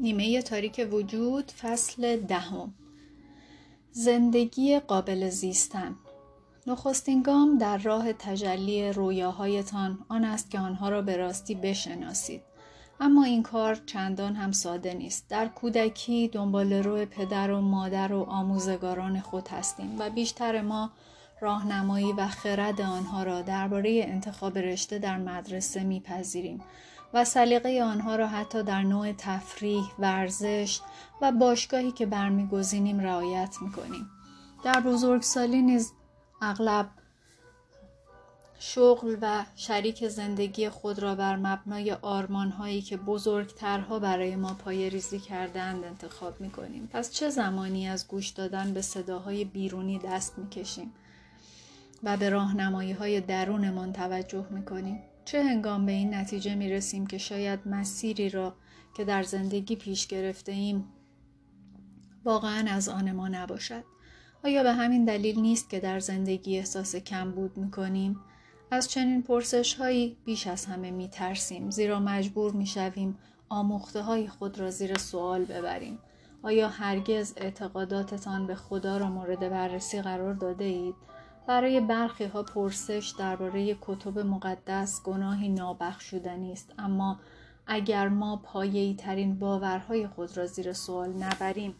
نیمه تاریک وجود فصل دهم. زندگی قابل زیستن. نخستین گام در راه تجلی رویاهایتان آن است که آنها را به راستی بشناسید. اما این کار چندان هم ساده نیست. در کودکی دنبال روی پدر و مادر و آموزگاران خود هستیم و بیشتر ما راهنمایی و خرد آنها را درباره انتخاب رشته در مدرسه میپذیریم. و سلیقه آنها را حتی در نوع تفریح، ورزش و باشگاهی که برمیگزینیم رعایت می‌کنیم. در بزرگسالی نیز اغلب شغل و شریک زندگی خود را بر مبنای آرمان هایی که بزرگترها برای ما پای ریزی کردند انتخاب می کنیم. پس چه زمانی از گوش دادن به صداهای بیرونی دست می کشیم و به راهنمایی های درونمان توجه می کنیم؟ چه هنگام به این نتیجه می رسیم که شاید مسیری را که در زندگی پیش گرفته ایم واقعا از آن ما نباشد؟ آیا به همین دلیل نیست که در زندگی احساس کمبود می کنیم؟ از چنین پرسش هایی بیش از همه می ترسیم زیرا مجبور می شویم آموخته های خود را زیر سوال ببریم. آیا هرگز اعتقاداتتان به خدا را مورد بررسی قرار داده اید؟ برای برخی ها پرسش درباره کتب مقدس گناهی نابخشودنی است. اما اگر ما پایه‌ای ترین باورهای خود را زیر سوال نبریم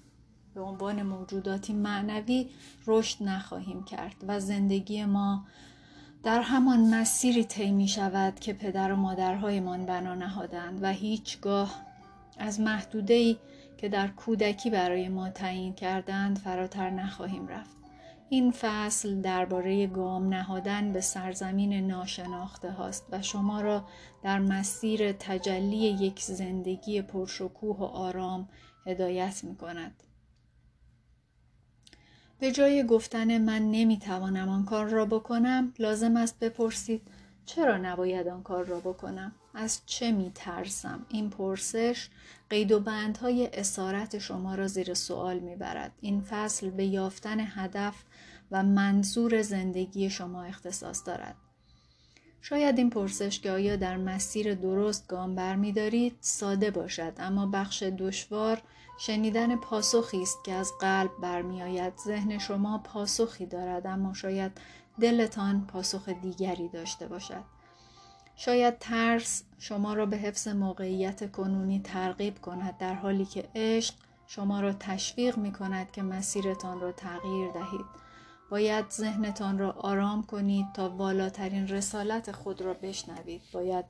به عنوان موجوداتی معنوی رشد نخواهیم کرد و زندگی ما در همان مسیری طی می شود که پدر و مادرهایمان بنا نهادند و هیچگاه از محدوده‌ای که در کودکی برای ما تعیین کردند فراتر نخواهیم رفت. این فصل درباره گام نهادن به سرزمین ناشناخته هاست و شما را در مسیر تجلی یک زندگی پرشکوه و آرام هدایت می کند. به جای گفتن من نمی‌توانم آن کار را بکنم لازم است بپرسید چرا نباید آن کار را بکنم؟ از چه می ترسم این پرسش قید و بندهای اسارت شما را زیر سوال می برد این فصل به یافتن هدف و منظور زندگی شما اختصاص دارد. شاید این پرسش که آیا در مسیر درست گام برمیدارید ساده باشد اما بخش دشوار شنیدن پاسخی است که از قلب برمیآید. ذهن شما پاسخی دارد اما شاید دلتان پاسخ دیگری داشته باشد. شاید ترس شما را به حفظ موقعیت کنونی ترغیب کند در حالی که عشق شما را تشویق می کند که مسیرتان را تغییر دهید. باید ذهنتان را آرام کنید تا بالاترین رسالت خود را بشنوید. باید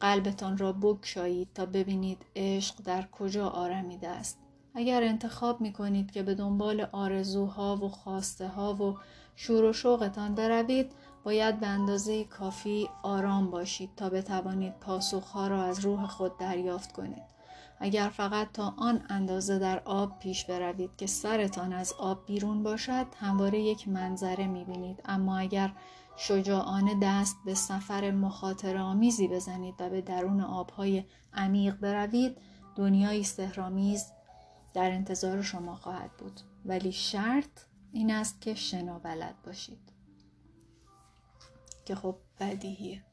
قلبتان را بگشایید تا ببینید عشق در کجا آرمیده است. اگر انتخاب می کنید که به دنبال آرزوها و خواسته ها و شور و شوقتان بروید باید به اندازه کافی آرام باشید تا بتوانید پاسخها را از روح خود دریافت کنید. اگر فقط تا آن اندازه در آب پیش بروید که سرتان از آب بیرون باشد همواره یک منظره می‌بینید. اما اگر شجاعانه دست به سفر مخاطر آمیزی بزنید و به درون آبهای عمیق بروید دنیایی سهرامیز در انتظار شما خواهد بود. ولی شرط این است که شنا بلد باشید. که خب بدیهیه.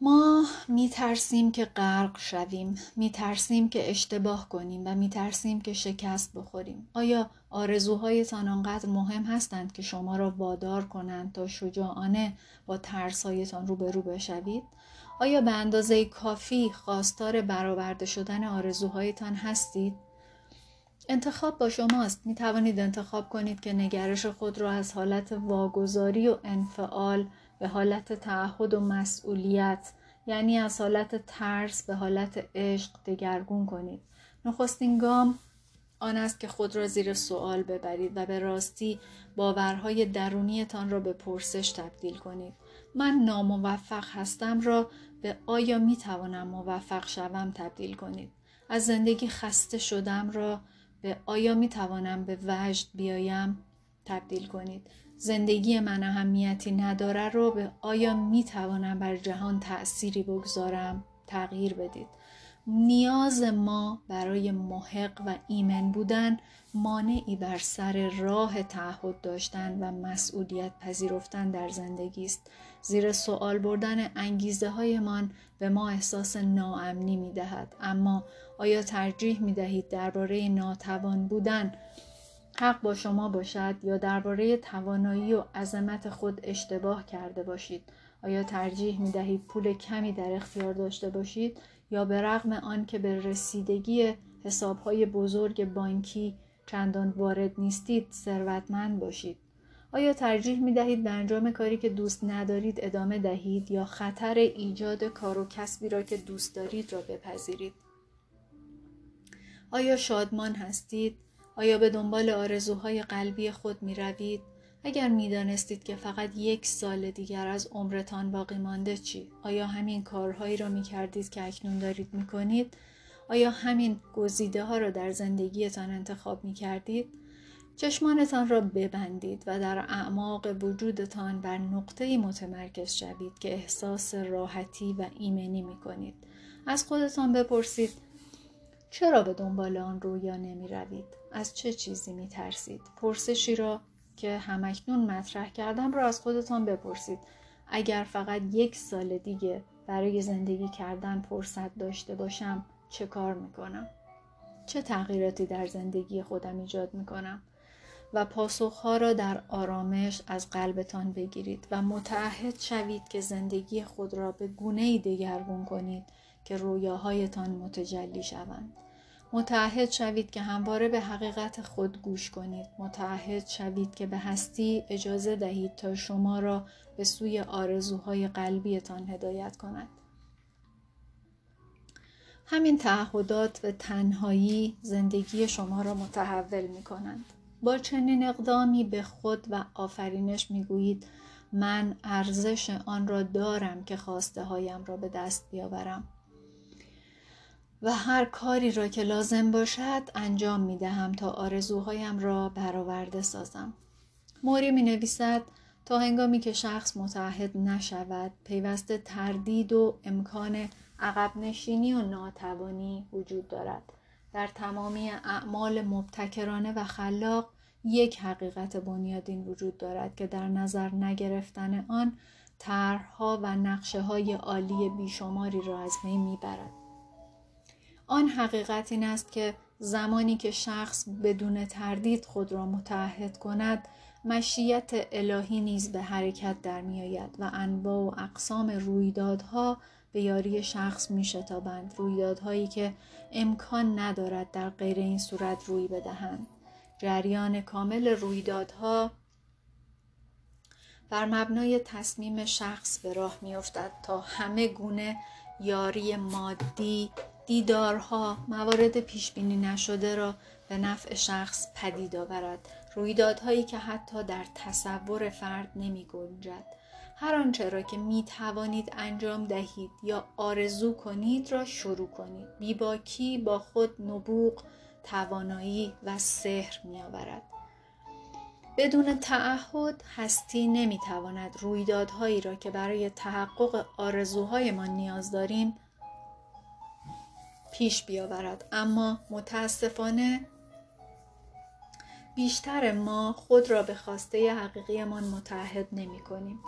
ما می ترسیم که غرق شویم می ترسیم که اشتباه کنیم و می ترسیم که شکست بخوریم. آیا آرزوهایتان آنقدر مهم هستند که شما را وادار کنند تا شجاعانه با ترسهایتان روبرو بشوید؟ آیا به اندازه کافی خواستار برآورده شدن آرزوهایتان هستید؟ انتخاب با شماست. می توانید انتخاب کنید که نگرش خود را از حالت واگذاری و انفعال به حالت تعهد و مسئولیت یعنی از حالت ترس به حالت عشق دگرگون کنید. نخستین گام آن است که خود را زیر سوال ببرید و به راستی باورهای درونیتان را به پرسش تبدیل کنید. من ناموفق هستم را به آیا می توانم موفق شوم تبدیل کنید؟ از زندگی خسته شدم را به آیا می توانم به وجد بیایم تبدیل کنید؟ زندگی من اهمیتی نداره رو به آیا می توانم بر جهان تأثیری بگذارم؟ تغییر بدید. نیاز ما برای محق و ایمن بودن مانعی بر سر راه تعهد داشتن و مسئولیت پذیرفتن در زندگی است. زیر سوال بردن انگیزه هایمان به ما احساس ناامنی می دهد. اما آیا ترجیح می دهید درباره ناتوان بودن حق با شما باشد یا درباره توانایی و عظمت خود اشتباه کرده باشید. آیا ترجیح می دهید پول کمی در اختیار داشته باشید یا به رغم آن که به رسیدگی حسابهای بزرگ بانکی چندان وارد نیستید ثروتمند باشید؟ آیا ترجیح می دهید به انجام کاری که دوست ندارید ادامه دهید یا خطر ایجاد کار و کسبی را که دوست دارید را بپذیرید؟ آیا شادمان هستید؟ آیا به دنبال آرزوهای قلبی خود می روید؟ اگر می دانستید که فقط یک سال دیگر از عمرتان باقی مانده چی؟ آیا همین کارهایی را می کردید که اکنون دارید می کنید؟ آیا همین گزیده ها را در زندگیتان انتخاب می کردید؟ چشمانتان را ببندید و در اعماق وجودتان بر نقطه متمرکز شوید که احساس راحتی و ایمنی می کنید. از خودتان بپرسید چرا به دنبال آن رویا نمی روید؟ از چه چیزی می ترسید؟ پرسشی را که همکنون مطرح کردم را از خودتان بپرسید. اگر فقط یک سال دیگه برای زندگی کردن فرصت داشته باشم چه کار می‌کنم؟ چه تغییراتی در زندگی خودم ایجاد می‌کنم؟ و پاسخها را در آرامش از قلبتان بگیرید و متعهد شوید که زندگی خود را به گونه ای دگرگون کنید که رویاهایتان متجلی شوند. متعهد شوید که همواره به حقیقت خود گوش کنید. متعهد شوید که به هستی اجازه دهید تا شما را به سوی آرزوهای قلبیتان هدایت کند. همین تعهدات و تنهایی زندگی شما را متحول می کنند. با چنین اقدامی به خود و آفرینش می گویید من ارزش آن را دارم که خواسته هایم را به دست بیاورم. و هر کاری را که لازم باشد انجام می دهم تا آرزوهایم را برآورده سازم. موری می نویسد تا هنگامی که شخص متحد نشود پیوسته تردید و امکان عقب نشینی و ناتوانی وجود دارد. در تمامی اعمال مبتکرانه و خلاق یک حقیقت بنیادین وجود دارد که در نظر نگرفتن آن طرحها و نقشه های عالی بیشماری را از می می‌برد. آن حقیقت این است که زمانی که شخص بدون تردید خود را متحد کند مشیت الهی نیز به حرکت در می آید و انواع و اقسام رویدادها به یاری شخص می شتابند. رویدادهایی که امکان ندارد در غیر این صورت روی بدهند. جریان کامل رویدادها بر مبنای تصمیم شخص به راه می افتد تا همه گونه یاری مادی دیدارها موارد پیش بینی نشده را به نفع شخص پدید آورد. رویدادهایی که حتی در تصور فرد نمی گنجد. هر آنچه را که می توانید انجام دهید یا آرزو کنید را شروع کنید. بیباکی با خود نبوغ توانایی و سحر می آورد. بدون تعهد هستی نمی تواند رویدادهایی را که برای تحقق آرزوهایمان نیاز داریم پیش بیاورد اما متاسفانه بیشتر ما خود را به خواسته حقیقیمان متحد نمی کنیم.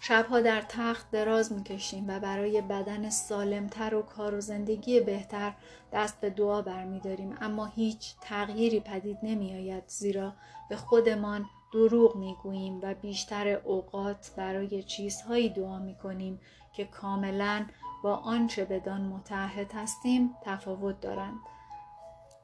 شبها در تخت دراز می کشیم و برای بدن سالمتر و کار و زندگی بهتر دست به دعا برمیداریم اما هیچ تغییری پدید نمی آید زیرا به خودمان دروغ می گوییم و بیشتر اوقات برای چیزهایی دعا می کنیم که کاملا با آنچه بدان متحد هستیم تفاوت دارند.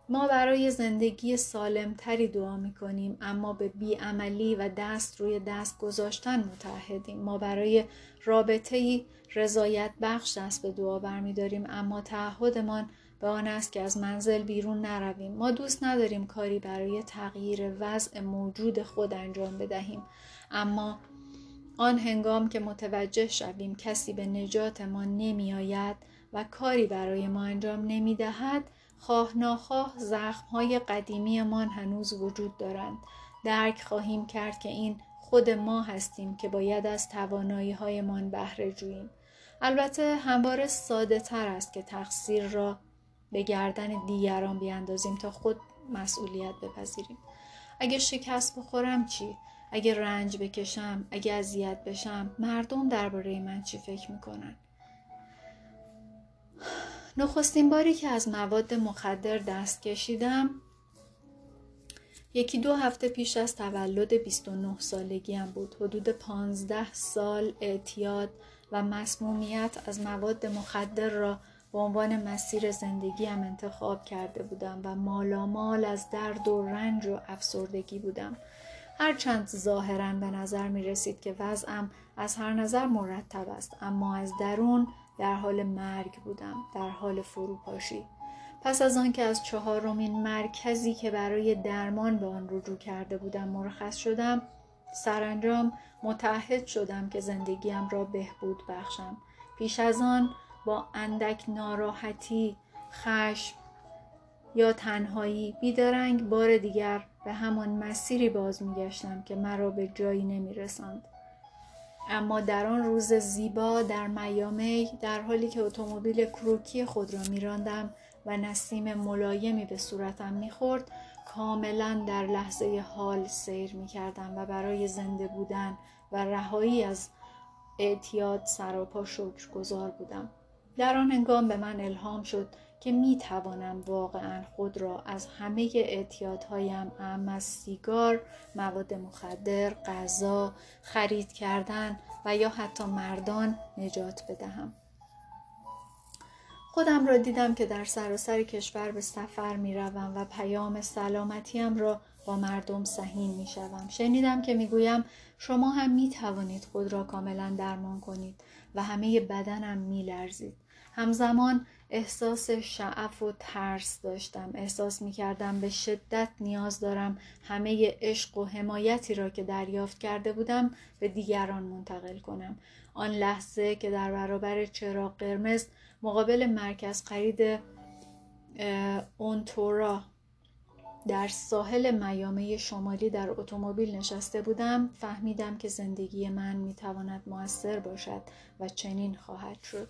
ما برای زندگی سالمتری دعا می کنیم اما به بیعملی و دست روی دست گذاشتن متحدیم ما برای رابطه رضایت بخش دست به دعا برمیداریم اما تعهدمان به آن است که از منزل بیرون نرویم. ما دوست نداریم کاری برای تغییر وضع موجود خود انجام بدهیم اما آن هنگام که متوجه شویم کسی به نجات ما نمی آید و کاری برای ما انجام نمی دهد خواه ناخواه زخمهای قدیمیمان هنوز وجود دارند. درک خواهیم کرد که این خود ما هستیم که باید از توانایی هایمان بهره جوییم. البته همواره ساده تر است که تقصیر را به گردن دیگران بیاندازیم تا خود مسئولیت بپذیریم. اگه شکست بخورم چی؟ اگه رنج بکشم اگه اذیت بشم مردم درباره من چی فکر می‌کنن؟ نخستین باری که از مواد مخدر دست کشیدم یکی دو هفته پیش از تولد 29 سالگیم بود. حدود 15 سال اعتیاد و مسمومیت از مواد مخدر را به عنوان مسیر زندگیم انتخاب کرده بودم و مالامال از درد و رنج و افسردگی بودم. هرچند ظاهرا به نظر می رسید که وضعم از هر نظر مرتب است اما از درون در حال مرگ بودم در حال فروپاشی. پس از آنکه از چهارمین مرکزی که برای درمان به آن رجوع کرده بودم مرخص شدم سرانجام متعهد شدم که زندگیم را بهبود بخشم. پیش از آن با اندک ناراحتی خشم یا تنهایی بیدرنگ بار دیگر به همان مسیری باز میگشتم که مرا به جایی نمیرساند. اما در آن روز زیبا در میامی در حالی که اتومبیل کروکی خود را میراندم و نسیم ملایمی به صورتم می‌خورد کاملا در لحظه حال سیر می‌کردم و برای زنده بودن و رهایی از اعتیاد سراپا شکر گذار بودم. در آن هنگام به من الهام شد که می توانم واقعا خود را از همه اعتیادهایم ام از سیگار، مواد مخدر، غذا، خرید کردن و یا حتی مردان نجات بدهم. خودم را دیدم که در سراسر کشور به سفر می روم و پیام سلامتیم را با مردم سهیم می شوم. شنیدم که می گویم شما هم می توانید خود را کاملا درمان کنید و همه بدنم می لرزید. همزمان احساس شعف و ترس داشتم. احساس می کردم به شدت نیاز دارم همه عشق و حمایتی را که دریافت کرده بودم به دیگران منتقل کنم. آن لحظه که در برابر چراغ قرمز مقابل مرکز خرید اونتورا در ساحل میامه شمالی در اتومبیل نشسته بودم فهمیدم که زندگی من می‌تواند موثر باشد و چنین خواهد شد.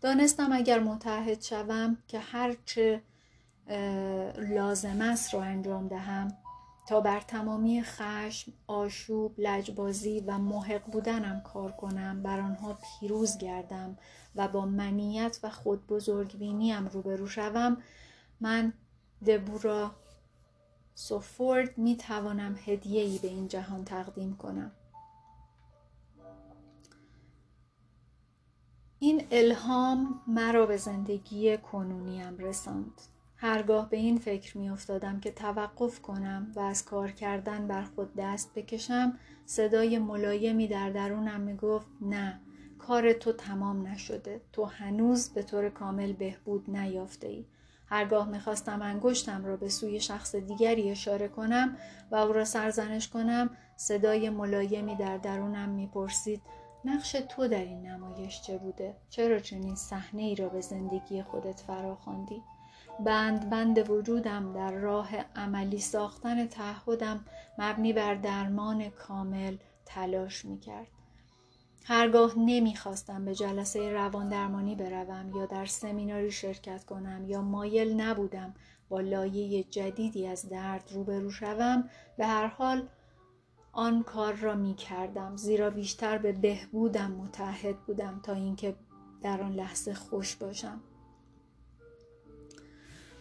دانستم اگر متحد شوم که هرچه لازم است را انجام دهم تا بر تمامی خشم، آشوب، لجبازی و محق بودنم کار کنم بر آنها پیروز گردم و با منیت و خود بزرگبینیم روبرو شوم من دبورا سوفورد می توانم هدیه ای به این جهان تقدیم کنم. این الهام مرا به زندگی کنونیم رساند. هرگاه به این فکر می افتادم که توقف کنم و از کار کردن بر خود دست بکشم صدای ملایمی در درونم می گفت نه کار تو تمام نشده. تو هنوز به طور کامل بهبود نیافته ای هرگاه می‌خواستم انگشتم را به سوی شخص دیگری اشاره کنم و او را سرزنش کنم صدای ملایمی در درونم می‌پرسید نقش تو در این نمایش چه بوده چرا چنین صحنه ای را به زندگی خودت فرا خواندی بند بند وجودم در راه عملی ساختن تعهدم مبنی بر درمان کامل تلاش می کرد. هرگاه نمی‌خواستم به جلسه روان درمانی بروم یا در سمیناری شرکت کنم یا مایل نبودم با لایه جدیدی از درد روبرو شوم به هر حال آن کار را می کردم. زیرا بیشتر به بهبودم متحد بودم تا اینکه در آن لحظه خوش باشم.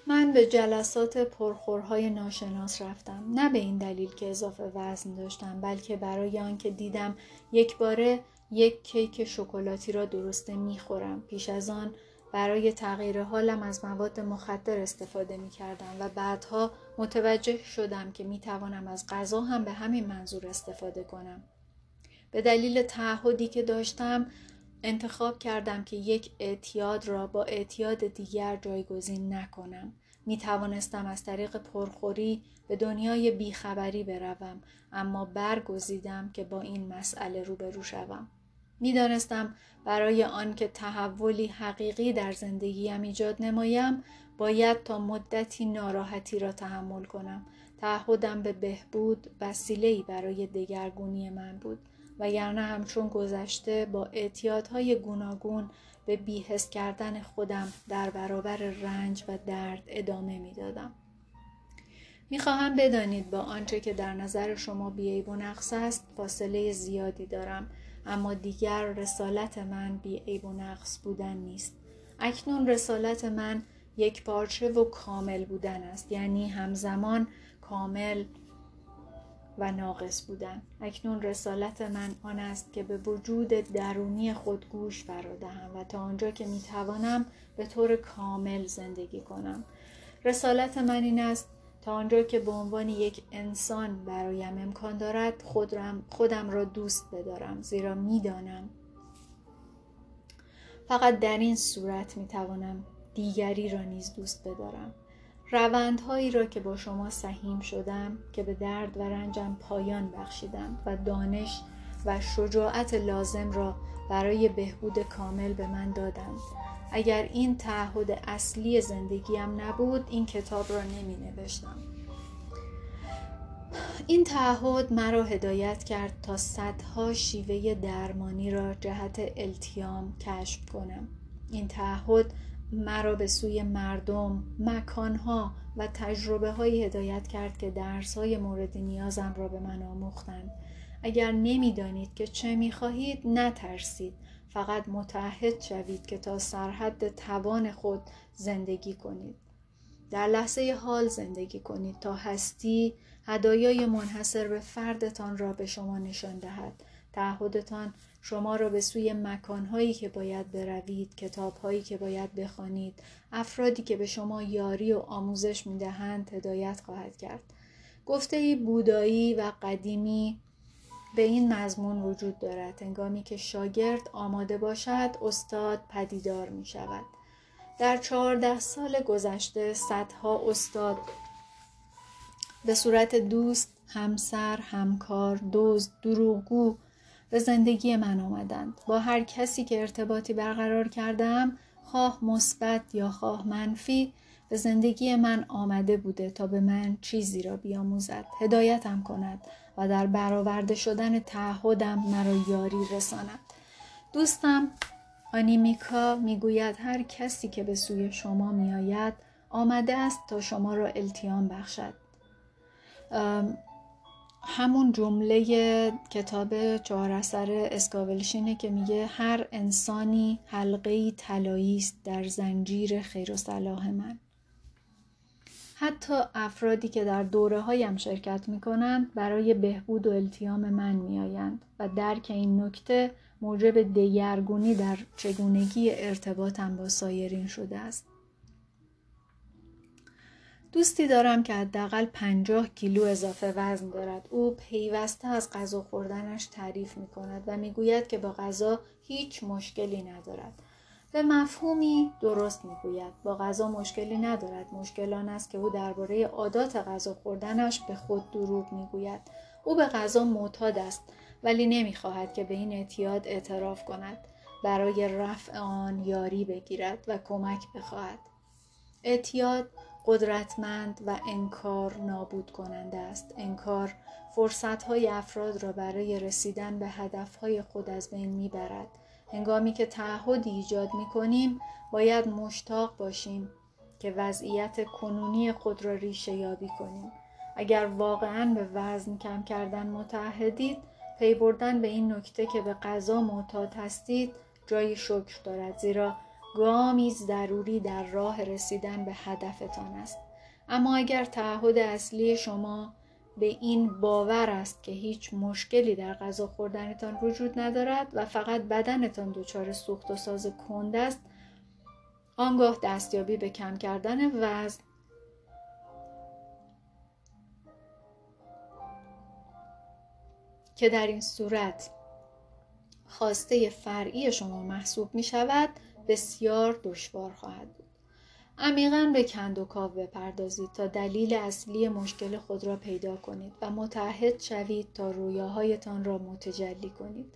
من به جلسات پرخورهای ناشناس رفتم. نه به این دلیل که اضافه وزن داشتم بلکه برای آنکه دیدم یک باره یک کیک شکلاتی را درسته می‌خورم پیش از آن برای تغییر حالم از مواد مخدر استفاده می کردم و بعدها متوجه شدم که می توانم از غذا هم به همین منظور استفاده کنم. به دلیل تعهدی که داشتم انتخاب کردم که یک اعتیاد را با اعتیاد دیگر جایگزین نکنم. می توانستم از طریق پرخوری به دنیای بیخبری بروم اما برگزیدم که با این مسئله روبرو شوم. می‌دانستم برای آنکه تحولی حقیقی در زندگیم ایجاد نمایم باید تا مدتی ناراحتی را تحمل کنم تعهدم به بهبود وسیلهای برای دگرگونی من بود وگرنه همچون گذشته با اعتیادهای گوناگون به بیهست کردن خودم در برابر رنج و درد ادامه می‌دادم. می‌خواهم بدانید با آنچه که در نظر شما بیعیب و نقص است فاصله زیادی دارم اما دیگر رسالت من بیعیب و نقص بودن نیست اکنون رسالت من یک پارچه و کامل بودن است. یعنی همزمان کامل و ناقص بودن. اکنون رسالت من آن است که به وجود درونی خود گوش فرادهم و تا آنجا که می‌توانم به طور کامل زندگی کنم. رسالت من این است تا آنجا که به عنوان یک انسان برایم امکان دارد خودم, خودم را دوست بدارم زیرا می‌دانم. فقط در این صورت می‌توانم دیگری را نیز دوست بدارم. روندهایی را که با شما سهیم شدم که به درد و رنجم پایان بخشیدند و دانش و شجاعت لازم را برای بهبود کامل به من دادند. اگر این تعهد اصلی زندگیم نبود این کتاب را نمی نوشتم. این تعهد مرا هدایت کرد تا صدها شیوه درمانی را جهت التیام کشف کنم. این تعهد مرا به سوی مردم، مکانها و تجربه های هدایت کرد که درس های مورد نیازم را به من آموختند. اگر نمی‌دانید که چه می‌خواهید نترسید. فقط متحد شوید که تا سرحد توان خود زندگی کنید. در لحظه حال زندگی کنید تا هستی هدایای منحصر به فردتان را به شما نشان دهد. تعهدتان شما را به سوی مکانهایی که باید بروید کتابهایی که باید بخوانید افرادی که به شما یاری و آموزش می‌دهند هدایت خواهد کرد. گفته بودایی و قدیمی به این مضمون وجود دارد. هنگامی که شاگرد آماده باشد استاد پدیدار می شود در چهارده سال گذشته صدها استاد به صورت دوست همسر همکار دوست دروغگو به زندگی من آمدند. با هر کسی که ارتباطی برقرار کردم خواه مثبت یا خواه منفی به زندگی من آمده بوده تا به من چیزی را بیاموزد هدایتم کند و در برآورده شدن تعهدم مرا یاری رساند. دوستم آنیمیکا می‌گوید هر کسی که به سوی شما میآید آمده است تا شما را التیام بخشد. همون جمله کتاب چهار اثر اسکاولشینه که میگه هر انسانی حلقه طلایی است در زنجیر خیر و صلاح من حتی افرادی که در دوره هایم شرکت می کنند برای بهبود و التیام من می آیند و درک این نکته موجب دگرگونی در چگونگی ارتباطم با سایرین شده است. دوستی دارم که حداقل پنجاه کیلو اضافه وزن دارد. او پیوسته از غذا خوردنش تعریف می کند و می‌گوید که با غذا هیچ مشکلی ندارد. به مفهومی درست می‌گوید. با غذا مشکلی ندارد. مشکل آن است که او درباره عادات غذا خوردنش به خود دروغ می‌گوید. او به غذا معتاد است ولی نمی‌خواهد که به این اعتیاد اعتراف کند. برای رفع آن یاری بگیرد و کمک بخواهد. اعتیاد قدرتمند و انکار نابود کننده است. انکار فرصت های افراد را برای رسیدن به هدف های خود از بین می‌برد. هنگامی که تعهدی ایجاد می کنیم باید مشتاق باشیم که وضعیت کنونی خود را ریشه یابی کنیم. اگر واقعا به وزن کم کردن متحدید پی بردن به این نکته که به غذا معتاد هستید جای شکر دارد. زیرا گامی ضروری در راه رسیدن به هدفتان است. اما اگر تعهد اصلی شما به این باور است که هیچ مشکلی در غذا خوردنتان وجود ندارد و فقط بدنتان دچار سوخت و ساز کند است آنگاه دستیابی به کم کردن وزن. که در این صورت خواسته فرعی شما محسوب می شود بسیار دشوار خواهد بود. عمیقا به کندوکاو بپردازید تا دلیل اصلی مشکل خود را پیدا کنید و متحد شوید تا رویاهایتان را متجلی کنید.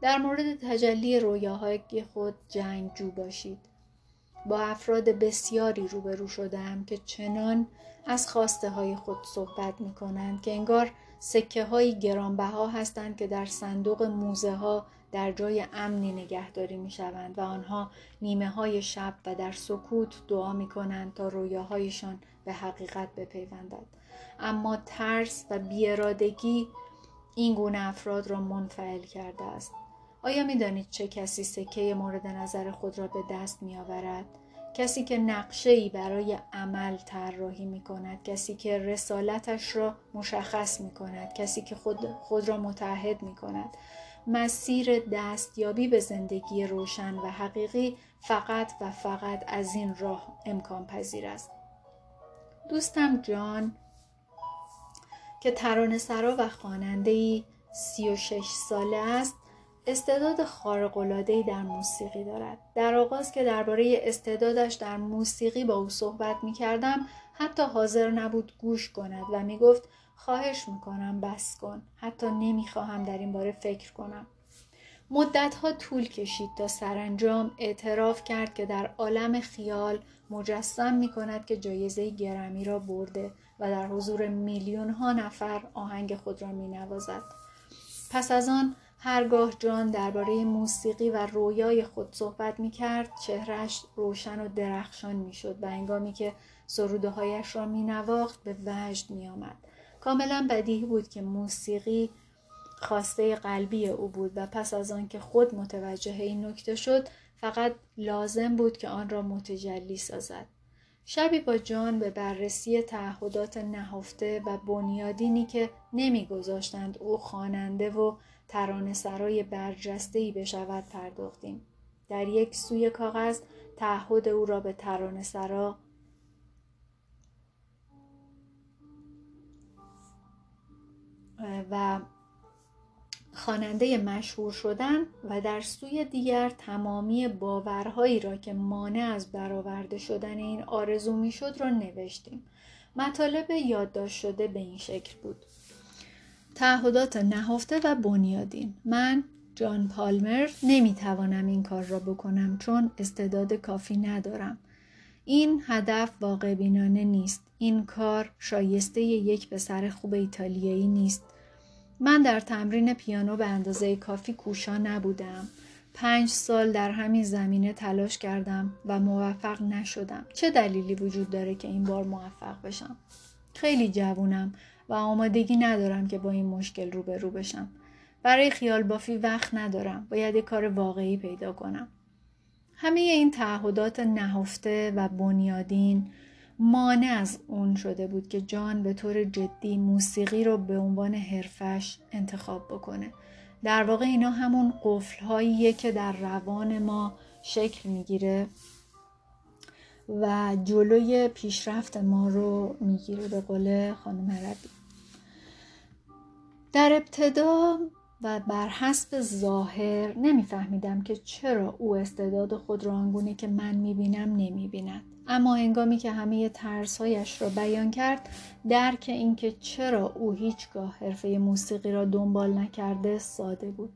در مورد تجلی رویاهای خود جنگجو باشید. با افراد بسیاری روبرو شدم که چنان از خواسته های خود صحبت می کنند که انگار سکه های گرانبها هستند که در صندوق موزه ها در جای امنی نگهداری می شوند و آنها نیمه های شب و در سکوت دعا می کنند تا رویاهایشان به حقیقت بپیوندد. اما ترس و بیارادگی این گونه افراد را منفعل کرده است. آیا می دانید چه کسی سکه مورد نظر خود را به دست می آورد؟ کسی که نقشه ای برای عمل طراحی می کند کسی که رسالتش را مشخص می کند کسی که خود, خود را متحد می کند مسیر دستیابی به زندگی روشن و حقیقی فقط و فقط از این راه امکان پذیر است. دوستم جان که ترانه سرا و و شش ساله است استعداد خارق‌العاده‌ای در موسیقی دارد. در آغاز که درباره استعدادش در موسیقی با او صحبت می کردم حتی حاضر نبود گوش کند و می گفت خواهش می‌کنم بس کن حتی نمی‌خواهم در این باره فکر کنم مدتها طول کشید تا سرانجام اعتراف کرد که در عالم خیال مجسم می کند که جایزه گرمی را برده و در حضور میلیون ها نفر آهنگ خود را می نوازد. پس از آن هرگاه جان درباره موسیقی و رویای خود صحبت می کرد چهرش روشن و درخشان می شد و انگامی که سروده هایش را می نواخت به وجد می آمد. کاملا بدیهی بود که موسیقی خواسته قلبی او بود و پس از آنکه خود متوجه این نکته شد فقط لازم بود که آن را متجلی سازد. شبی با جان به بررسی تعهدات نهفته و بنیادینی که نمیگذاشتند او خواننده و ترانه سرای برجسته بشود پرداختیم. در یک سوی کاغذ تعهد او را به ترانه سرا و خواننده مشهور شدن و در سوی دیگر تمامی باورهایی را که مانع از برآورده شدن این آرزو می‌شد را نوشتیم. مطالب یادداشت شده به این شکل بود. تعهدات نهفته و بنیادین. من جان پالمر نمی‌توانم این کار را بکنم چون استعداد کافی ندارم. این هدف واقع بینانه نیست. این کار شایسته یک پسر خوب ایتالیایی نیست. من در تمرین پیانو به اندازه کافی کوشا نبودم. پنج سال در همین زمینه تلاش کردم و موفق نشدم. چه دلیلی وجود داره که این بار موفق بشم؟ خیلی جوونم و آمادگی ندارم که با این مشکل روبرو بشم. برای خیال بافی وقت ندارم. باید یک کار واقعی پیدا کنم. همه این تعهدات نهفته و بنیادین مانع از اون شده بود که جان به طور جدی موسیقی رو به عنوان حرفش انتخاب بکنه. در واقع اینا همون قفل هاییه که در روان ما شکل می‌گیره و جلوی پیشرفت ما رو می‌گیره به قول خانم عربی در ابتدا و بر حسب ظاهر نمیفهمیدم که چرا او استعداد خود را آنگونه که من می‌بینم نمی‌بیند. اما هنگامی که همه ترسهایش را بیان کرد درک اینکه چرا او هیچگاه حرفه موسیقی را دنبال نکرده ساده بود.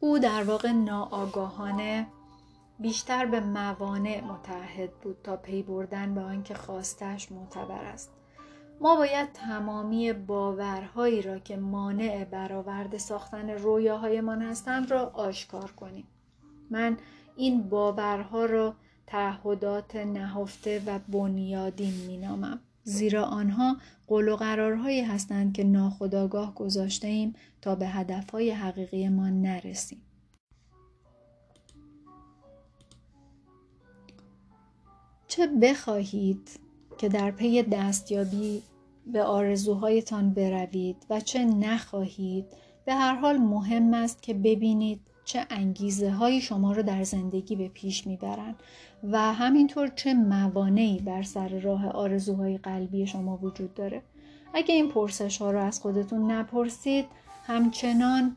او در واقع ناآگاهانه بیشتر به موانع متحد بود تا پی بردن به آنکه خواستش معتبر است. ما باید تمامی باورهایی را که مانع برآورده ساختن رویاهایمان هستند را آشکار کنیم. من این باورها را تعهدات نهفته و بنیادین مینامم زیرا آنها قول و قرارهایی هستند که ناخداگاه گذاشته ایم تا به هدفهای حقیقی ما نرسیم. چه بخواهید که در پی دستیابی به آرزوهایتان بروید و چه نخواهید به هر حال مهم است که ببینید چه انگیزه هایی شما رو در زندگی به پیش می‌برند و همینطور چه موانعی بر سر راه آرزوهای قلبی شما وجود داره. اگه این پرسش ها رو از خودتون نپرسید همچنان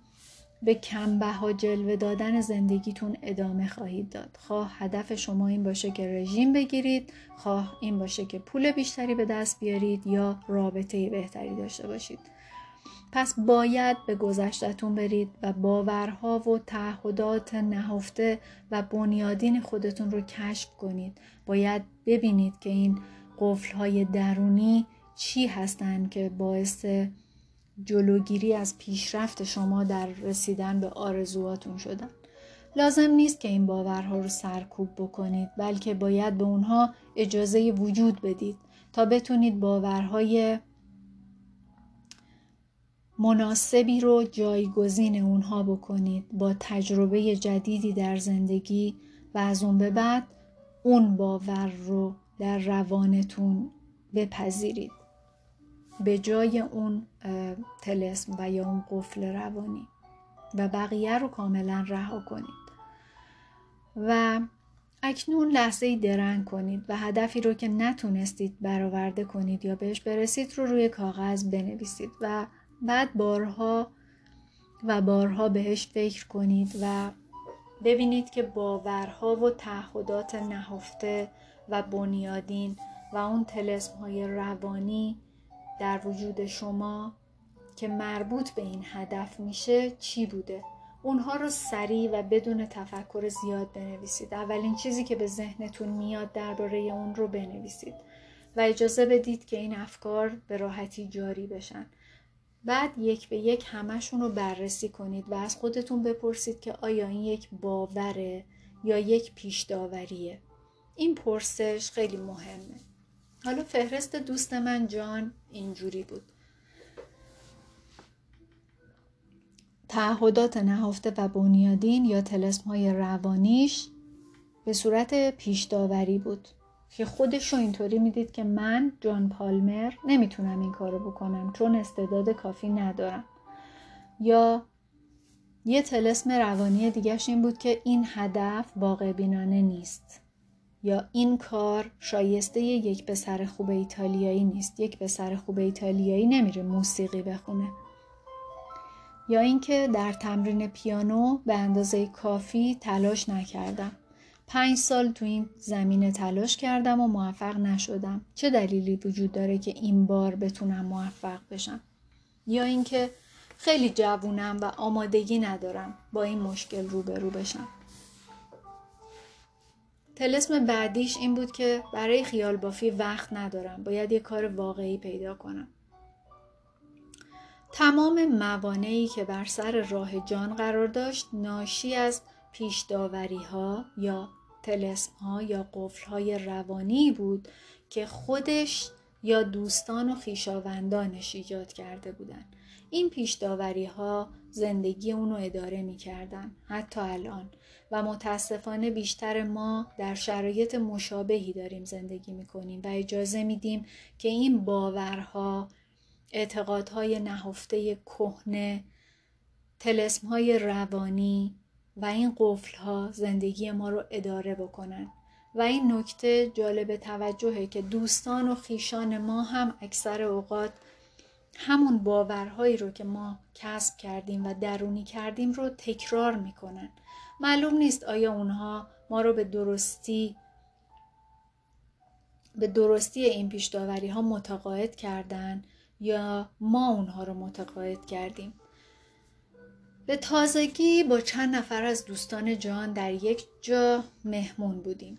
به کمبه جلوه دادن زندگیتون ادامه خواهید داد. خواه هدف شما این باشه که رژیم بگیرید خواه این باشه که پول بیشتری به دست بیارید یا رابطه بهتری داشته باشید. پس باید به گذشتتون برید و باورها و تعهدات نهفته و بنیادین خودتون رو کشف کنید. باید ببینید که این قفل های درونی چی هستند که باعث جلوگیری از پیشرفت شما در رسیدن به آرزوهاتون شدن. لازم نیست که این باورها رو سرکوب بکنید بلکه باید به اونها اجازه وجود بدید تا بتونید باورهای مناسبی رو جایگزین اونها بکنید با تجربه جدیدی در زندگی و از اون به بعد اون باور رو در روانتون بپذیرید. به جای اون تلسم و یا اون قفل روانی. و بقیه رو کاملا رها کنید. و اکنون لحظه ای درنگ کنید و هدفی رو که نتونستید برآورده کنید یا بهش برسید رو روی کاغذ بنویسید و بعد بارها و بارها بهش فکر کنید و ببینید که باورها و تعهدات نهفته و بنیادین و اون تلسم های روانی در وجود شما که مربوط به این هدف میشه چی بوده؟ اونها رو سریع و بدون تفکر زیاد بنویسید. اولین چیزی که به ذهنتون میاد درباره اون رو بنویسید و اجازه بدید که این افکار به راحتی جاری بشن. بعد یک به یک همشون رو بررسی کنید و از خودتون بپرسید که آیا این یک باوره یا یک پیش داوریه این پرسش خیلی مهمه. حالا فهرست دوست من جان اینجوری بود. تعهدات نهفته و بنیادین یا تلسم های روانیش به صورت پیش داوری بود که خودش رو اینطوری می‌دید که من جان پالمر نمی‌تونم این کارو بکنم چون استعداد کافی ندارم. یا یه تلسم روانی دیگرش این بود که این هدف واقع بینانه نیست. یا این کار شایسته یک پسر خوب ایتالیایی نیست یک پسر خوب ایتالیایی نمیره موسیقی بخونه. یا اینکه در تمرین پیانو به اندازه کافی تلاش نکردم. پنج سال تو این زمینه تلاش کردم و موفق نشدم. چه دلیلی وجود داره که این بار بتونم موفق بشم؟ یا اینکه خیلی جوونم و آمادگی ندارم با این مشکل روبرو بشم. تلسم بعدیش این بود که برای خیال بافی وقت ندارم. باید یه کار واقعی پیدا کنم. تمام موانعی که بر سر راه جان قرار داشت ناشی از پیش ها یا تلسم ها یا قفل های روانی بود که خودش یا دوستان و خیشاوندانش ایجاد کرده بودند. این پیش ها زندگی اونو اداره می‌کردن. حتی الان. و متاسفانه بیشتر ما در شرایط مشابهی داریم زندگی می‌کنیم و اجازه میدیم که این باورها اعتقادهای نهفته کهنه تلسمهای روانی و این قفلها زندگی ما رو اداره بکنن. و این نکته جالب توجهه که دوستان و خیشان ما هم اکثر اوقات همون باورهایی رو که ما کسب کردیم و درونی کردیم رو تکرار می‌کنن. معلوم نیست آیا اونها ما رو به درستی به درستی این پیش ها متقاعد کردن یا ما اونها رو متقاعد کردیم؟ به تازگی با چند نفر از دوستان جان در یک جا مهمون بودیم.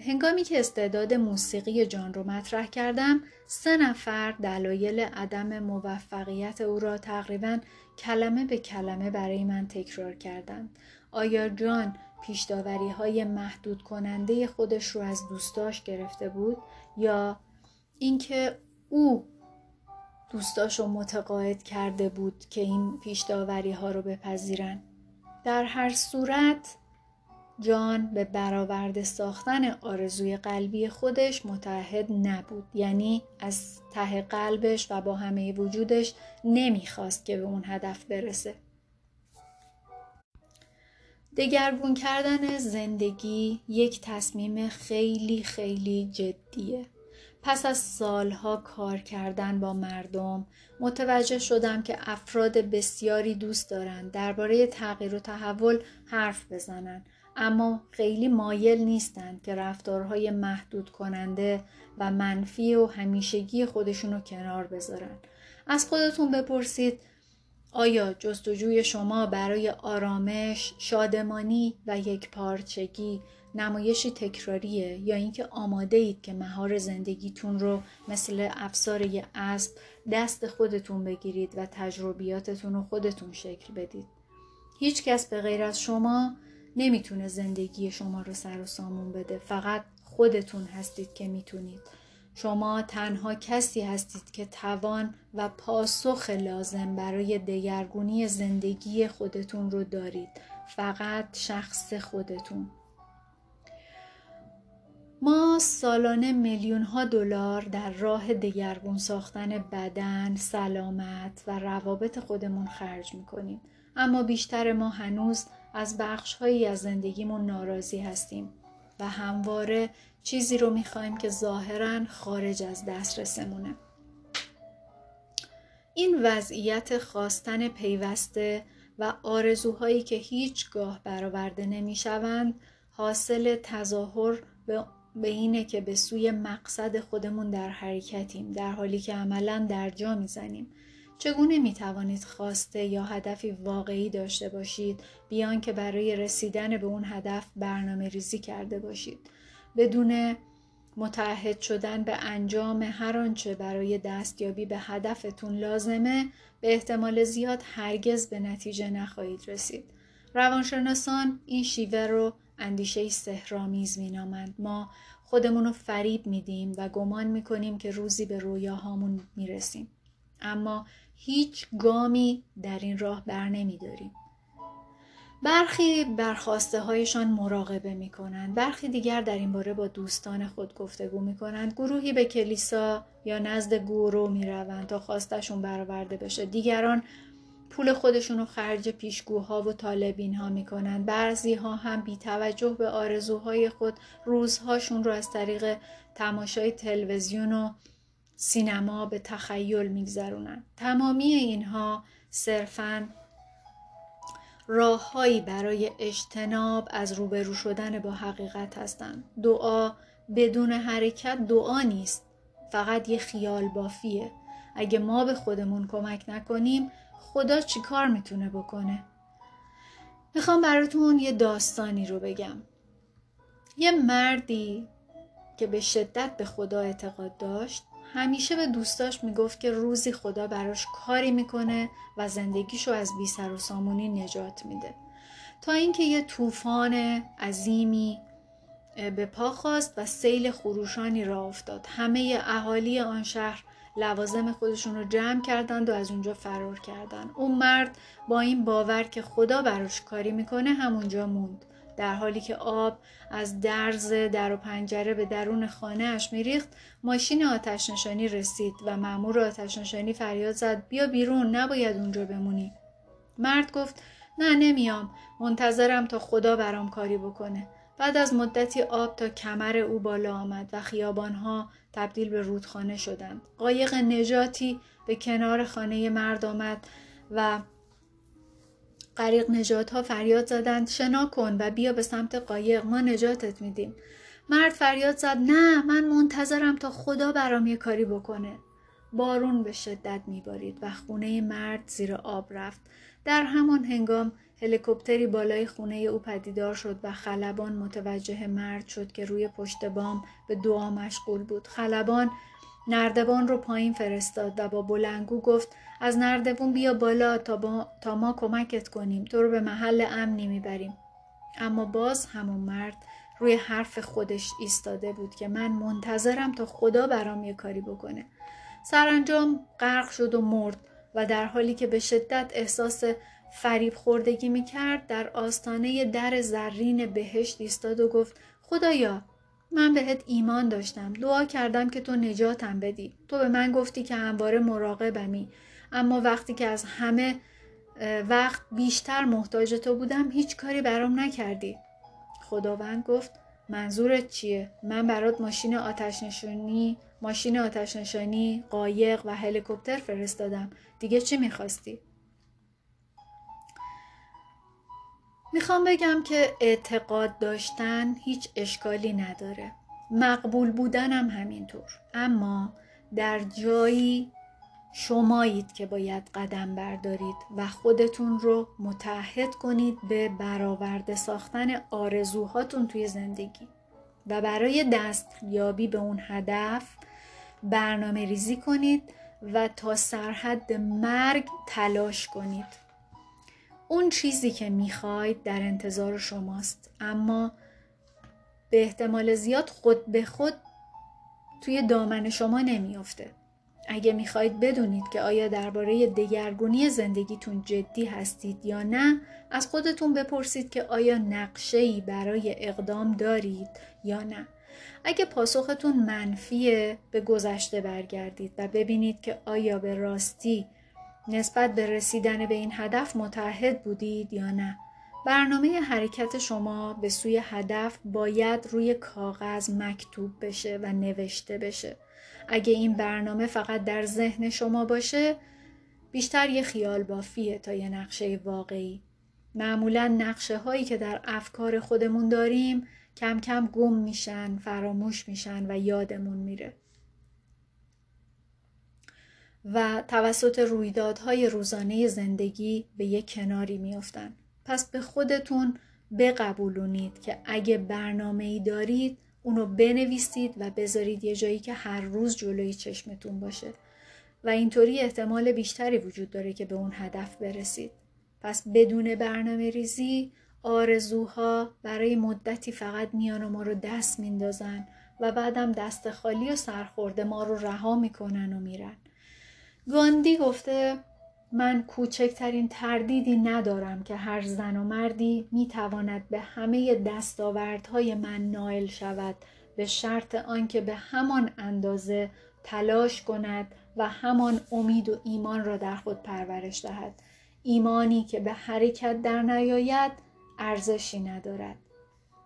هنگامی که استعداد موسیقی جان رو مطرح کردم سه نفر دلایل عدم موفقیت او را تقریبا کلمه به کلمه برای من تکرار کردند. آیا جان پیشداوری های محدود کننده خودش رو از دوستاش گرفته بود یا اینکه او دوستاش رو متقاعد کرده بود که این پیشداوری ها رو بپذیرن؟ در هر صورت جان به برآورده ساختن آرزوی قلبی خودش متحد نبود. یعنی از ته قلبش و با همه وجودش نمی‌خواست که به اون هدف برسه. دگرگون کردن زندگی یک تصمیم خیلی خیلی جدیه. پس از سالها کار کردن با مردم متوجه شدم که افراد بسیاری دوست دارند درباره تغییر و تحول حرف بزنند اما خیلی مایل نیستند که رفتارهای محدود کننده و منفی و همیشگی خودشون رو کنار بذارن. از خودتون بپرسید آیا جستجوی شما برای آرامش، شادمانی و یک پارچگی نمایشی تکراریه یا اینکه آماده اید که مهار زندگیتون رو مثل افسار یه اسب دست خودتون بگیرید و تجربیاتتون رو خودتون شکل بدید؟ هیچ کس به غیر از شما نمی‌تونه زندگی شما رو سر و سامون بده. فقط خودتون هستید که می‌تونید. شما تنها کسی هستید که توان و پاسخ لازم برای دگرگونی زندگی خودتون رو دارید. فقط شخص خودتون. ما سالانه میلیون ها دلار در راه دگرگون ساختن بدن، سلامت و روابط خودمون خرج می‌کنیم. اما بیشتر ما هنوز از بخش هایی از زندگیمون ناراضی هستیم. و همواره چیزی رو می‌خوایم که ظاهرا خارج از دسترسمونه. این وضعیت خواستن پیوسته و آرزوهایی که هیچگاه برآورده نمی‌شوند حاصل تظاهر به اینه که به سوی مقصد خودمون در حرکتیم در حالی که عملا در جا می‌زنیم. چگونه می توانید خواسته یا هدفی واقعی داشته باشید بیان که برای رسیدن به اون هدف برنامه ریزی کرده باشید؟ بدون متعهد شدن به انجام هر آنچه برای دستیابی به هدفتون لازمه به احتمال زیاد هرگز به نتیجه نخواهید رسید. روانشناسان این شیوه رو اندیشه سهرامیز مینامند. ما خودمون رو فریب میدیم و گمان می‌کنیم که روزی به رویاهامون می‌رسیم. اما هیچ گامی در این راه بر نمیداریم برخی برخواسته هایشان مراقبه می کنند. برخی دیگر در این باره با دوستان خود گفتگو می کنند. گروهی به کلیسا یا نزد گورو می روند تا خواستشون برآورده بشه. دیگران پول خودشون رو خرج پیشگوها و طالبین ها می کنند. بعضی ها هم بی توجه به آرزوهای خود روزهاشون رو از طریق تماشای تلویزیون و سینما به تخیل میگذرونند تمامی اینها صرفا راههایی برای اجتناب از روبرو شدن با حقیقت هستند. دعا بدون حرکت دعا نیست فقط یه خیال بافیه. اگه ما به خودمون کمک نکنیم خدا چیکار می‌تونه بکنه؟ می‌خوام براتون یه داستانی رو بگم. یه مردی که به شدت به خدا اعتقاد داشت همیشه به دوستاش می‌گفت که روزی خدا براش کاری می‌کنه و زندگیشو از بی سر و سامونی نجات میده. تا اینکه یه طوفان عظیمی به پا خواست و سیل خروشانی را افتاد. همه اهالی آن شهر لوازم خودشون رو جمع کردند و از اونجا فرار کردند. اون مرد با این باور که خدا براش کاری می‌کنه همونجا موند. در حالی که آب از درز در و پنجره به درون خانه اش میریخت ماشین آتش نشانی رسید و مأمور آتش نشانی فریاد زد بیا بیرون نباید اونجا بمونی. مرد گفت نه نمیام منتظرم تا خدا برام کاری بکنه. بعد از مدتی آب تا کمر او بالا آمد و خیابانها تبدیل به رودخانه شدند. قایق نجاتی به کنار خانه مرد آمد و غریق نجات ها فریاد زدند شنا کن و بیا به سمت قایق ما نجاتت میدیم. مرد فریاد زد نه من منتظرم تا خدا برام یه کاری بکنه. بارون به شدت میبارید و خونه مرد زیر آب رفت. در همان هنگام هلیکوپتری بالای خونه او پدیدار شد و خلبان متوجه مرد شد که روی پشت بام به دعا مشغول بود. خلبان نردبان رو پایین فرستاد و با بلنگو گفت از نردبون بیا بالا تا, تا ما کمکت کنیم. تو رو به محل امنی می‌بریم. اما باز همون مرد روی حرف خودش ایستاده بود که من منتظرم تا خدا برام یه کاری بکنه. سرانجام غرق شد و مرد و در حالی که به شدت احساس فریب خوردگی می‌کرد در آستانه در زرین بهشت ایستاد و گفت خدایا من بهت ایمان داشتم. دعا کردم که تو نجاتم بدی. تو به من گفتی که همواره مراقبمی. اما وقتی که از همه وقت بیشتر محتاج تو بودم هیچ کاری برام نکردی. خداوند گفت منظورت چیه؟ من برات ماشین آتش نشانی ماشین آتش نشانی قایق و هلیکوپتر فرستادم. دیگه چی می‌خواستی؟ می‌خوام بگم که اعتقاد داشتن هیچ اشکالی نداره. مقبول بودن هم همینطور. اما در جایی شمایید که باید قدم بردارید و خودتون رو متحد کنید به برآورده ساختن آرزوهاتون توی زندگی و برای دستیابی به اون هدف برنامه ریزی کنید و تا سرحد مرگ تلاش کنید. اون چیزی که می‌خواید در انتظار شماست اما به احتمال زیاد خود به خود توی دامن شما نمیافته. اگه می‌خواهید بدونید که آیا درباره دگرگونی زندگیتون جدی هستید یا نه از خودتون بپرسید که آیا نقشه برای اقدام دارید یا نه. اگه پاسختون منفیه به گذشته برگردید و ببینید که آیا به راستی نسبت به رسیدن به این هدف متحد بودید یا نه. برنامه حرکت شما به سوی هدف باید روی کاغذ مکتوب بشه و نوشته بشه. اگه این برنامه فقط در ذهن شما باشه بیشتر یه خیال بافیه تا یه نقشه واقعی معمولا نقشه هایی که در افکار خودمون داریم کم کم گم میشن فراموش میشن و یادمون میره و توسط رویدادهای روزانه زندگی به یک کناری میافتند. پس به خودتون بقبولونید که اگه برنامه ای دارید اونو بنویسید و بذارید یه جایی که هر روز جلوی چشمتون باشه و اینطوری احتمال بیشتری وجود داره که به اون هدف برسید. پس بدون برنامه ریزی آرزوها برای مدتی فقط میان و ما رو دست میندازن و بعدم دست خالی و سرخورده ما رو رها می‌کنن و میرن. گاندی گفته من کوچکترین تردیدی ندارم که هر زن و مردی می‌تواند به همه دستاوردهای من نائل شود به شرط آنکه به همان اندازه تلاش کند و همان امید و ایمان را در خود پرورش دهد. ایمانی که به حرکت در نیاید ارزشی ندارد.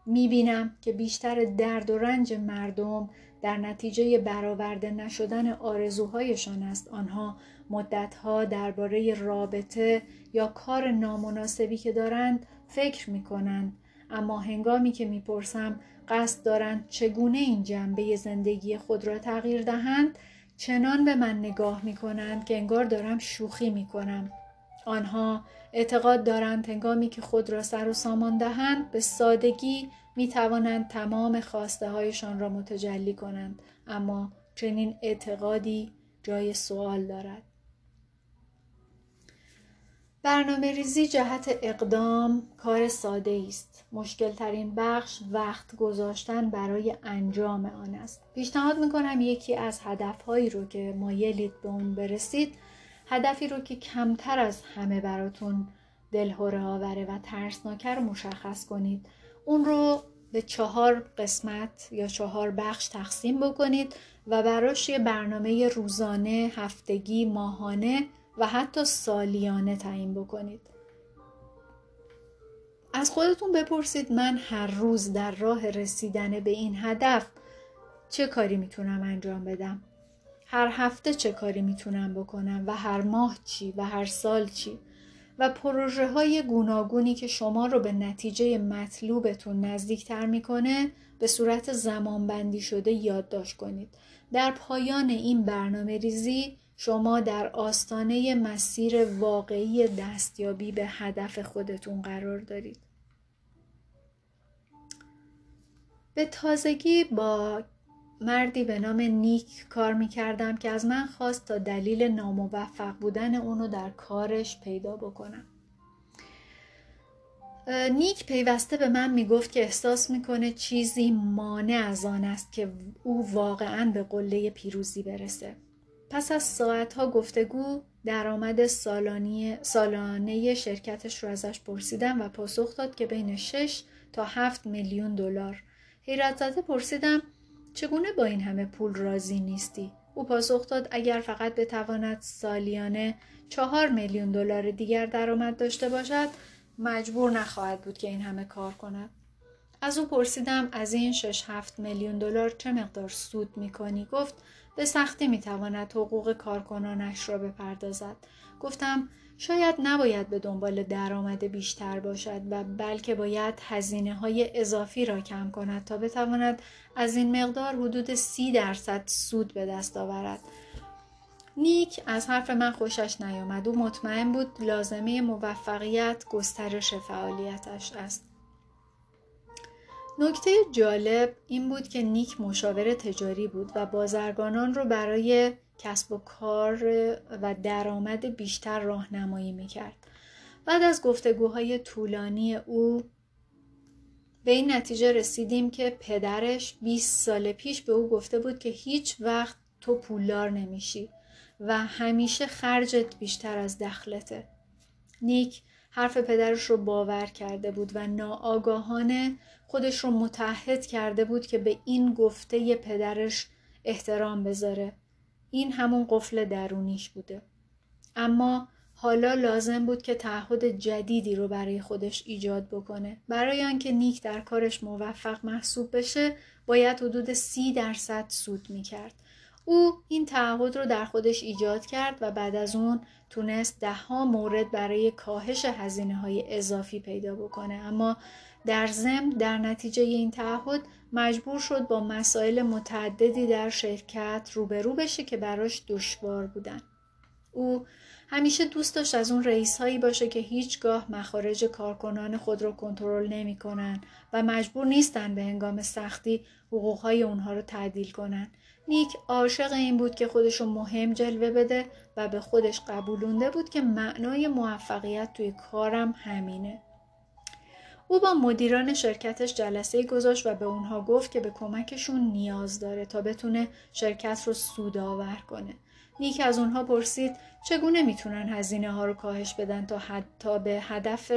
می‌بینم که بیشتر درد و رنج مردم در نتیجه برآورده نشدن آرزوهایشان است آنها مدتها درباره رابطه یا کار نامناسبی که دارند فکر می کنند اما هنگامی که می‌پرسم قصد دارند چگونه این جنبه زندگی خود را تغییر دهند چنان به من نگاه می کنند که انگار دارم شوخی می کنم. آنها اعتقاد دارند هنگامی که خود را سر و سامان دهند به سادگی می توانند تمام خواسته هایشان را متجلی کنند اما چنین اعتقادی جای سوال دارد برنامه ریزی جهت اقدام کار ساده است. مشکل ترین بخش وقت گذاشتن برای انجام آن است. پیشنهاد می‌کنم یکی از هدفهایی رو که مایلید به اون برسید هدفی رو که کمتر از همه براتون دلهوره آوره و ترسناکه رو مشخص کنید. اون رو به چهار قسمت یا چهار بخش تقسیم بکنید و براش یه برنامه روزانه، هفتگی، ماهانه و حتی سالیانه تعیین بکنید. از خودتون بپرسید من هر روز در راه رسیدن به این هدف چه کاری می‌تونم انجام بدم؟ هر هفته چه کاری می‌تونم بکنم و هر ماه چی و هر سال چی؟ و پروژه های گوناگونی که شما رو به نتیجه مطلوبتون نزدیکتر می‌کنه به صورت زمان بندی شده یادداشت کنید. در پایان این برنامه ریزی شما در آستانه مسیر واقعی دستیابی به هدف خودتون قرار دارید. به تازگی با مردی به نام نیک کار می کردم که از من خواست تا دلیل ناموفق بودن اونو در کارش پیدا بکنم. نیک پیوسته به من می‌گفت که احساس می‌کنه چیزی مانع از آن است که او واقعا به قله پیروزی برسه. پس از ساعتها گفتگو درآمد سالانه شرکتش رو ازش پرسیدم و پاسخ داد که بین 6 تا 7 میلیون دلار. حیرت زده پرسیدم چگونه با این همه پول راضی نیستی؟ او پاسخ داد اگر فقط بتواند سالیانه چهار میلیون دلار دیگر درآمد داشته باشد مجبور نخواهد بود که این همه کار کند. از او پرسیدم از این 6 7 میلیون دلار چه مقدار سود می‌کنی؟ گفت به سختی می‌تواند حقوق کارکنانش را بپردازد گفتم شاید نباید به دنبال درآمد بیشتر باشد و بلکه باید هزینه های اضافی را کم کند تا بتواند از این مقدار حدود سی درصد سود به دست آورد. نیک از حرف من خوشش نیامد. او مطمئن بود لازمه موفقیت گسترش فعالیتش است. نکته جالب این بود که نیک مشاور تجاری بود و بازرگانان رو برای کسب و کار و درآمد بیشتر راهنمایی می‌کرد. بعد از گفتگوهای طولانی او به این نتیجه رسیدیم که پدرش 20 سال پیش به او گفته بود که هیچ وقت تو پولدار نمیشی و همیشه خرجت بیشتر از دخلته. نیک حرف پدرش رو باور کرده بود و ناآگاهانه خودش رو متحد کرده بود که به این گفته پدرش احترام بذاره. این همون قفل درونیش بوده. اما حالا لازم بود که تعهد جدیدی رو برای خودش ایجاد بکنه. برای آنکه نیک در کارش موفق محسوب بشه باید حدود سی درصد سود می‌کرد. او این تعهد رو در خودش ایجاد کرد و بعد از اون تونست دهها مورد برای کاهش هزینه های اضافی پیدا بکنه اما در ضمن در نتیجه این تعهد مجبور شد با مسائل متعددی در شرکت روبرو بشه که براش دشوار بودن او همیشه دوست داشت از اون رئیس هایی باشه که هیچگاه مخارج کارکنان خود رو کنترل نمی‌کنن و مجبور نیستن به هنگام سختی حقوق های اونها رو تعدیل کنن نیک عاشق این بود که خودش رو مهم جلوه بده و به خودش قبولونده بود که معنای موفقیت توی کارم همینه. او با مدیران شرکتش جلسه گذاشت و به اونها گفت که به کمکشون نیاز داره تا بتونه شرکت رو سودآور کنه. نیک از اونها پرسید چگونه می‌تونن هزینه ها رو کاهش بدن تا, حد تا به هدف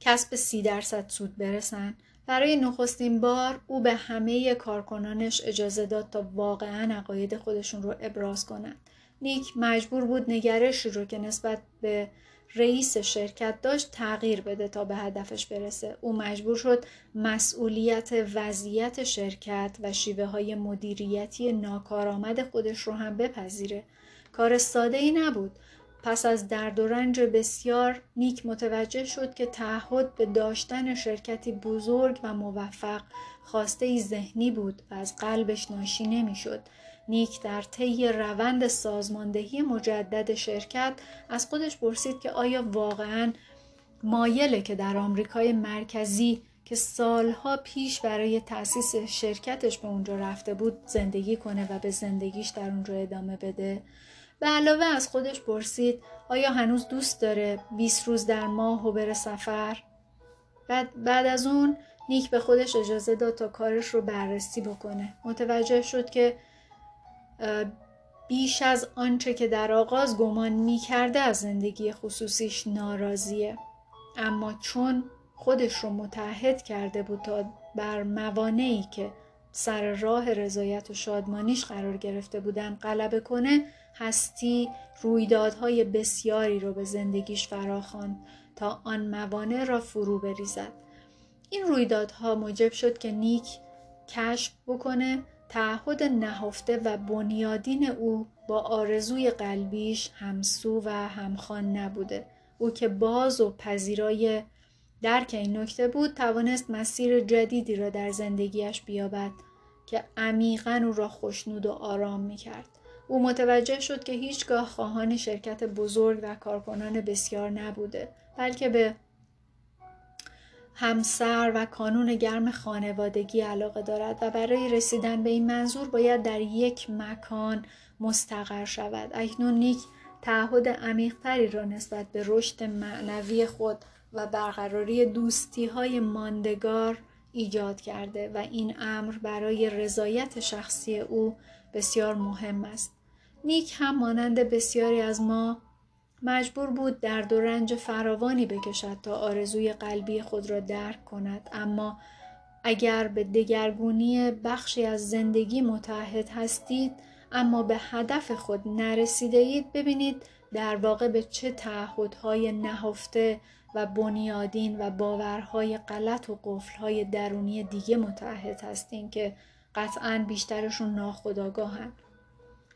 کسب سی درصد سود برسن برای نخستین بار او به همه کارکنانش اجازه داد تا واقعا عقاید خودشون رو ابراز کنند. نیک مجبور بود نگرشی رو که نسبت به رئیس شرکت داشت تغییر بده تا به هدفش برسه. او مجبور شد مسئولیت وضعیت شرکت و شیوه های مدیریتی ناکارآمد خودش رو هم بپذیره. کار ساده ای نبود پس از درد و رنج بسیار نیک متوجه شد که تعهد به داشتن شرکتی بزرگ و موفق خواسته ای ذهنی بود و از قلبش ناشی نمی‌شد. نیک در طی روند سازماندهی مجدد شرکت از خودش پرسید که آیا واقعا مایله که در آمریکای مرکزی که سالها پیش برای تأسیس شرکتش به اونجا رفته بود زندگی کنه و به زندگیش در اونجا ادامه بده به علاوه از خودش پرسید آیا هنوز دوست داره 20 روز در ماه و بره سفر؟ بعد, بعد از اون نیک به خودش اجازه داد تا کارش رو بررسی بکنه. متوجه شد که بیش از آنچه که در آغاز گمان می کرده از زندگی خصوصیش ناراضیه. اما چون خودش رو متحد کرده بود تا بر موانعی که سر راه رضایت و شادمانیش قرار گرفته بودن غلبه کنه هستی رویدادهای بسیاری رو به زندگیش فراخواند تا آن موانع را فرو بریزد این رویدادها موجب شد که نیک کشف بکنه تعهد نهفته و بنیادین او با آرزوی قلبیش همسو و همخوان نبوده او که باز و پذیرای درک این نکته بود توانست مسیر جدیدی را در زندگیش بیابد که عمیقا او را خوشنود و آرام می کرد. او متوجه شد که هیچگاه خواهان شرکت بزرگ و کارکنان بسیار نبوده بلکه به همسر و کانون گرم خانوادگی علاقه دارد و برای رسیدن به این منظور باید در یک مکان مستقر شود اکنون نیک تعهد عمیقتری را نسبت به رشد معنوی خود و برقراری دوستی های ماندگار ایجاد کرده و این امر برای رضایت شخصی او بسیار مهم است. نیک هم مانند بسیاری از ما مجبور بود درد و رنج فراوانی بکشد تا آرزوی قلبی خود را درک کند. اما اگر به دگرگونی بخشی از زندگی متحد هستید اما به هدف خود نرسیده اید ببینید در واقع به چه تعهدهای نهفته و بنیادین و باورهای غلط و قفلهای درونی دیگه متحد هستین که قطعا بیشترشون ناخداگاهن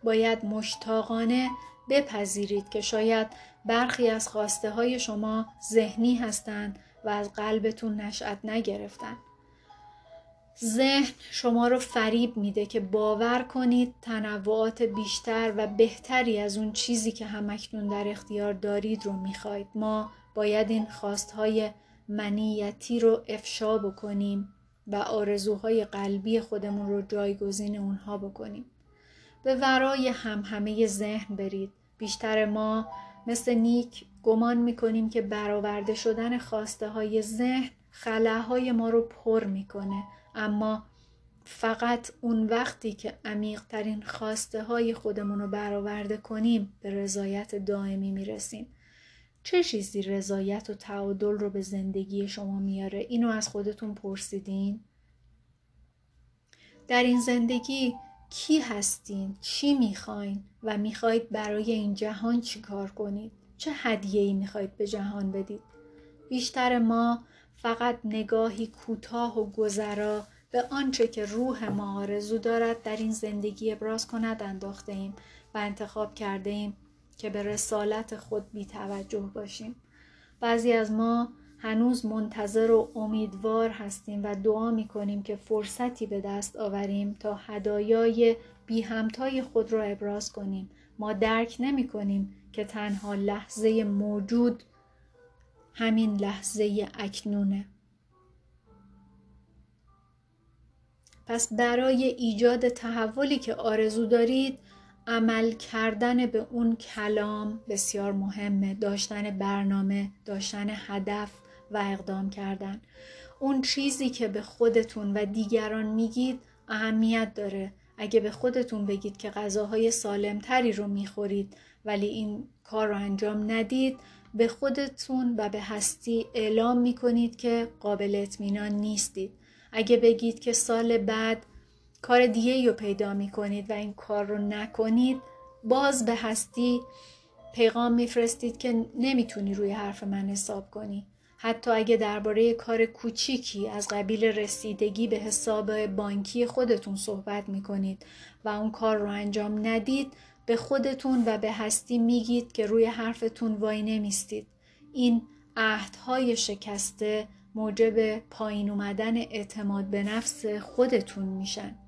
باید مشتاقانه بپذیرید که شاید برخی از خواسته های شما ذهنی هستند و از قلبتون نشأت نگرفتن. ذهن شما رو فریب میده که باور کنید تنوعات بیشتر و بهتری از اون چیزی که همکنون در اختیار دارید رو می‌خواید. ما باید این خواستهای منیتی رو افشا بکنیم و آرزوهای قلبی خودمون رو جایگزین اونها بکنیم. به ورای هم همه ذهن برید. بیشتر ما مثل نیک گمان می‌کنیم که برآورده شدن خواسته های ذهن خلاهای ما رو پر می‌کنه. اما فقط اون وقتی که عمیقترین خواسته های خودمون رو برآورده کنیم به رضایت دائمی می‌رسیم. چه چیزی رضایت و تعادل رو به زندگی شما میاره؟ اینو از خودتون پرسیدین؟ در این زندگی کی هستین چی می‌خواین و می‌خواید برای این جهان چی کار کنید؟ چه هدیه ای می‌خواید به جهان بدید؟ بیشتر ما فقط نگاهی کوتاه و گذرا به آنچه که روح ما آرزو دارد در این زندگی ابراز کند انداخته ایم و انتخاب کرده ایم که به رسالت خود بی توجه باشیم. بعضی از ما هنوز منتظر و امیدوار هستیم و دعا می کنیم که فرصتی به دست آوریم تا هدایای بی همتای خود را ابراز کنیم. ما درک نمی کنیم که تنها لحظه موجود همین لحظه اکنونه. پس برای ایجاد تحولی که آرزو دارید عمل کردن به اون کلام بسیار مهمه. داشتن برنامه داشتن هدف و اقدام کردن. اون چیزی که به خودتون و دیگران میگید اهمیت داره. اگه به خودتون بگید که غذاهای سالمتری رو می‌خورید ولی این کار رو انجام ندید به خودتون و به هستی اعلام می‌کنید که قابل اطمینان نیستید. اگه بگید که سال بعد کار دیگه رو پیدا می‌کنید و این کار رو نکنید باز به هستی پیغام میفرستید که نمی‌تونی روی حرف من حساب کنی. حتی اگه درباره کار کوچیکی از قبیل رسیدگی به حساب بانکی خودتون صحبت می‌کنید و اون کار رو انجام ندید به خودتون و به هستی میگید که روی حرفتون وای نمیستید. این عهدهای شکسته موجب پایین اومدن اعتماد به نفس خودتون میشن.